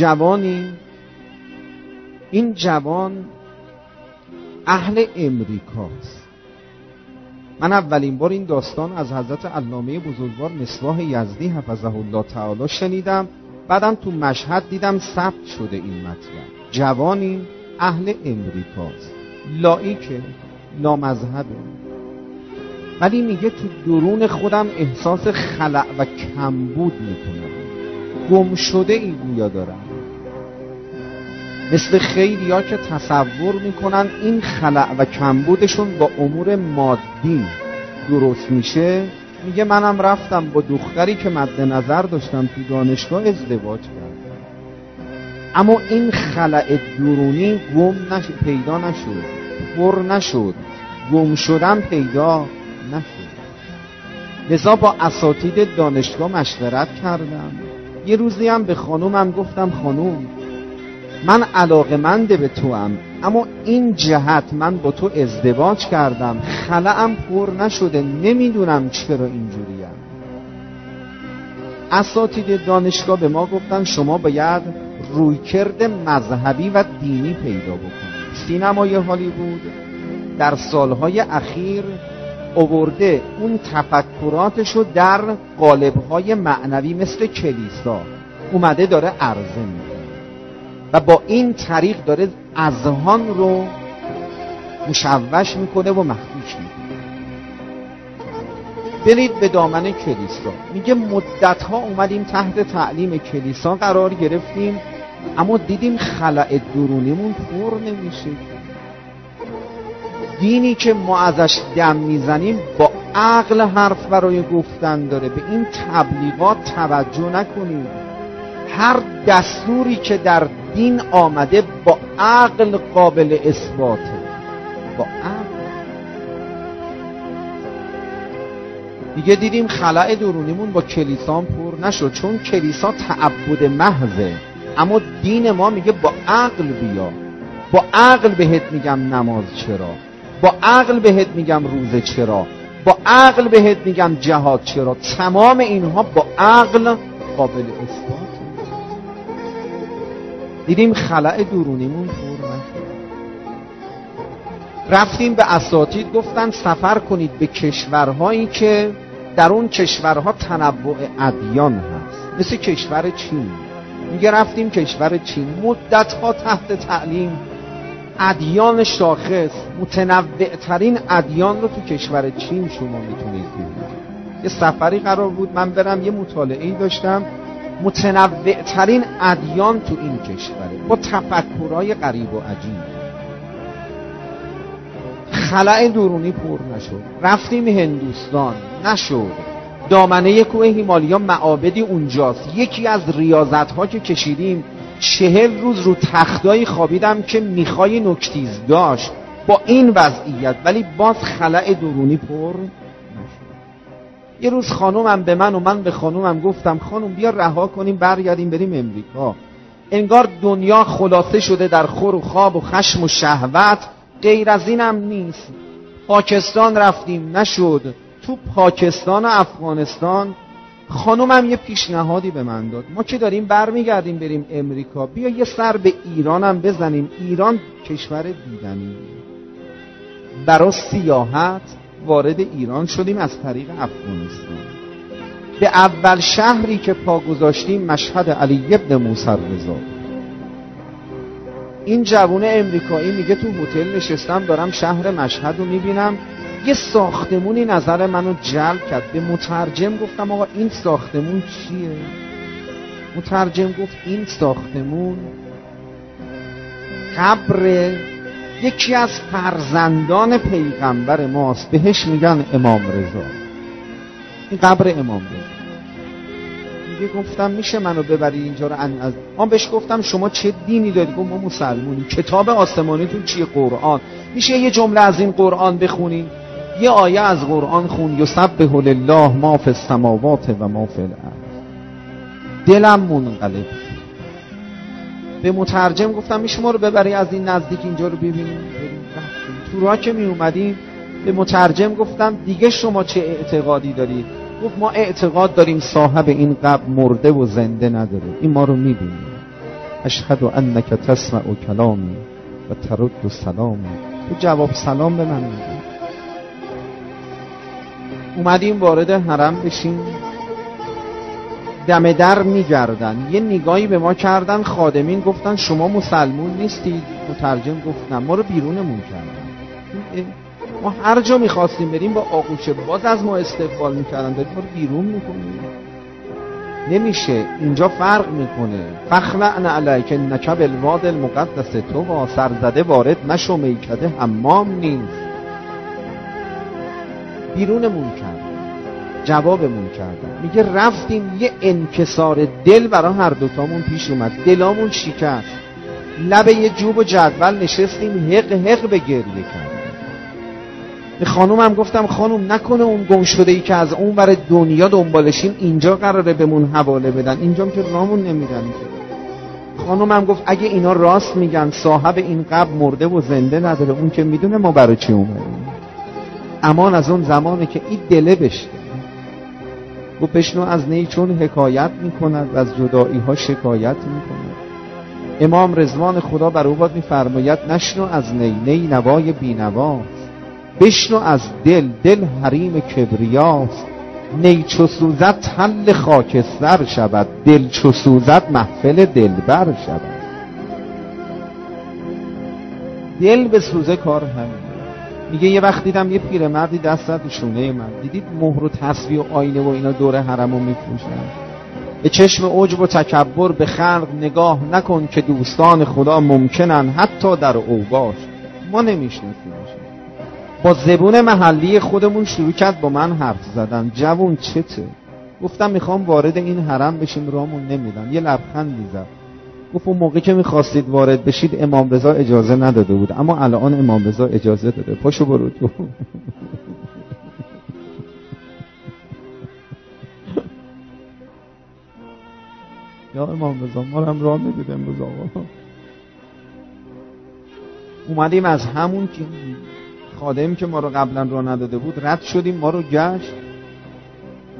جوانی. این جوان اهل امریکاست. من اولین بار این داستان از حضرت علامه بزرگوار مصباح یزدی حفظه الله تعالی شنیدم. بعدم تو مشهد دیدم ثبت شده این مطلب. جوانی اهل امریکاست. لایکه نامذهبه. ولی میگه تو درون خودم احساس خلع و کمبود می‌کنم. گم شده این گویا دارم. مثل خیلی ها که تصور می‌کنن این خلع و کمبودشون با امور مادی درست میشه. میگه منم رفتم با دختری که مد نظر داشتم تو دانشگاه ازدواج کردم. اما این خلع درونی گم نشد پیدا نشد پر نشد گم شدن پیدا نشد. لذا با اساتید دانشگاه مشورت کردم. یه روزی هم به خانومم گفتم خانوم من علاقمنده به تو هم اما این جهت من با تو ازدواج کردم. خلعم پر نشده نمی‌دونم چرا اینجوریم. اساتید دانشگاه به ما گفتن شما باید رویکرد مذهبی و دینی پیدا بکنید. سینمای هالیوود در سالهای اخیر اوورده اون تفکراتشو در قالبهای معنوی مثل کلیسا. اومده داره عرضه میده و با این طریق داره اذهان رو مشوش می‌کنه و مخدوش می‌کنه. برید به دامن کلیسا. میگه مدت ها اومدیم تحت تعلیم کلیسا قرار گرفتیم اما دیدیم خلع درونیمون پر نمیشه. دینی که ما ازش دم می‌زنیم با عقل حرف برای گفتن داره. به این تبلیغات توجه نکنیم. هر دستوری که در دین آمده با عقل قابل اثباته با عقل. دیگه دیدیم خلع درونیمون با کلیسان پر نشد چون کلیسا تعبد محضه. اما دین ما میگه با عقل بیا. با عقل بهت میگم نماز چرا. با عقل بهت میگم روزه چرا. با عقل بهت میگم جهاد چرا. تمام اینها با عقل قابل اثبات. دیدیم خلع درونیمون پر نشد رفتیم به اساتید گفتن سفر کنید به کشورهایی که در اون کشورها تنوع ادیان هست. مثل کشور چین. میگه رفتیم کشور چین. مدت ها تحت تعلیم. ادیان شاخص. متنوع ترین ادیان رو تو کشور چین شما می‌تونید ببینید. یه سفری قرار بود. من برم یه مطالعه داشتم. متنوع ترین ادیان تو این کشوره با تفکرهای غریب و عجیب. خلع درونی پر نشد. رفتیم هندوستان. نشد. دامنه کوه هیمالیا معابدی اونجاست. یکی از ریاضت ها که کشیدیم چهل روز رو تختایی خوابیدم که می‌خوای نکتیز داشت. با این وضعیت. ولی باز خلع درونی پر یه روز خانومم به من و من به خانومم گفتم خانوم بیا رها کنیم برگردیم بریم امریکا. انگار دنیا خلاصه شده در خور و خواب و خشم و شهوت غیر از اینم نیست. پاکستان رفتیم نشد. تو پاکستان و افغانستان خانومم یه پیشنهادی به من داد. ما که داریم برمیگردیم بریم امریکا بیا یه سر به ایرانم بزنیم. ایران کشور دیدنی برای سیاحت وارد ایران شدیم از طریق افغانستان. به اول شهری که پا گذاشتیم مشهد علی ابن موسی رضا این جوون امریکایی میگه تو هتل نشستم دارم شهر مشهد رو می‌بینم. یه ساختمونی نظر منو جلب کرد. به مترجم گفتم آقا این ساختمون چیه؟ مترجم گفت این ساختمون قبر یکی از فرزندان پیغمبر ماست. بهش میگن امام رضا. این قبر امام رضا. میگه گفتم میشه منو ببری اینجا رو از ما بهش گفتم شما چه دینی دارید گفت ما مسلمونی. کتاب آسمانیتون چیه؟ قرآن. میشه یه جمله از این قرآن بخونی؟ یه آیه از قرآن خون. یسبح لله ما فی السماوات و ما فی الارض. دلم منقلب. به مترجم گفتم میشه ما رو ببری از این نزدیک اینجا رو ببینیم. تو راه که می اومدیم به مترجم گفتم دیگه شما چه اعتقادی دارید گفت ما اعتقاد داریم صاحب این قبل مرده و زنده نداره. این ما رو می‌بینیم اشهد انک تسمع کلامی و ترد سلامی. تو جواب سلام به من میدی. اومدیم وارد حرم بشیم. دم در میگردن. یه نگاهی به ما کردن خادمین گفتن شما مسلمون نیستید مترجم گفت ما رو بیرونمون کردن. ما هر جا می‌خواستیم بریم با آغوش باز از ما استقبال می‌کردن. داریم ما رو بیرون می‌کنیم. نمیشه. اینجا فرق می‌کنه. فخلعن علیک نکب الواد المقدس. تو با سرزده وارد نشو میکده حمام نیست. بیرونمون کرد جوابمون کردن. میگه رفتیم یه انکسار دل برای هر دوتامون پیش اومد. دلامون شکست. لب یه جوب و جدول نشستیم حق حق به گریه کرد به خانومم گفتم خانوم نکنه اون گم شده ای که از اون بر دنیا دنبالشیم اینجا قراره بهمون حواله بدن. اینجا که رامون نمیدن خانومم گفت اگه اینا راست میگن صاحب این قبل مرده و زنده نداره. اون که می‌دونه ما برای چی اومدیم. امان از اون زمانه که این دله بشه و بشنو از نی چون حکایت می‌کند و از جدایی ها شکایت می‌کند. امام رزوان خدا بر او باد میفرماید نشنو از نی نی نوای بینواست. بشنو از دل دل حریم کبریاست. نی چو سوزد تل خاکستر شود دل چو سوزد محفل دلبر شود. دل به سوزه کار همین. میگه یه وقت دیدم یه پیرمردی دست زد شونه من. دیدید مهر و تصویه و آینه و اینا دور حرمو میفروشن. به چشم عجب و تکبر به خلق نگاه نکن که دوستان خدا ممکنن حتی در اوباش. ما نمی‌شناسیم. با زبون محلی خودمون شروع کرد با من حرف زدن. جوون چته؟ گفتم می‌خوام وارد این حرم بشیم رامون نمیدم یه لبخندی زد. گفت اون موقع که می‌خواستید وارد بشید امام رضا اجازه نداده بود. اما الان امام رضا اجازه داده. پاشو برو تو. یا امام رضا ما هم راه می‌دید امروز آقا. اومدیم از همون که خادم که ما رو قبلا را نداده بود رد شدیم. ما رو گشت.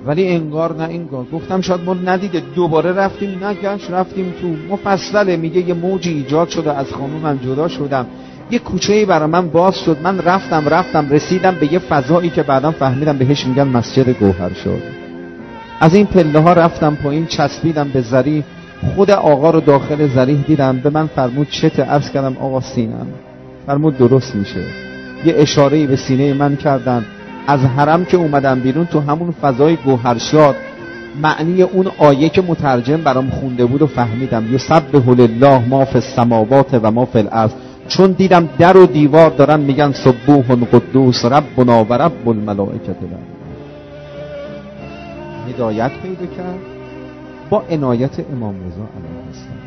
ولی انگار نه انگار. گفتم شاید ما ندیده. دوباره رفتیم نه گشت رفتیم تو مفصله میگه یه موجی ایجاد شده از خانومم جدا شدم. یه کوچه ای برای من باز شد. من رفتم رفتم رسیدم به یه فضایی که بعدم فهمیدم بهش میگن مسجد گوهر شد. از این پله ها رفتم پایین چسبیدم به زری. خود آقا رو داخل زریح دیدم. به من فرمود چته عرض کردم آقا سینم. فرمود درست میشه. یه اشاره به سینه من کردن. از حرم که اومدم بیرون تو همون فضای گوهرشاد. معنی اون آیه که مترجم برام خونده بود و فهمیدم. یسبح لله ما فی السماوات و ما فی الارض. چون دیدم در و دیوار دارن میگن سبوح قدوس ربنا و رب الملائکه هدایت پیدا کرد با عنایت امام رضا علیه السلام.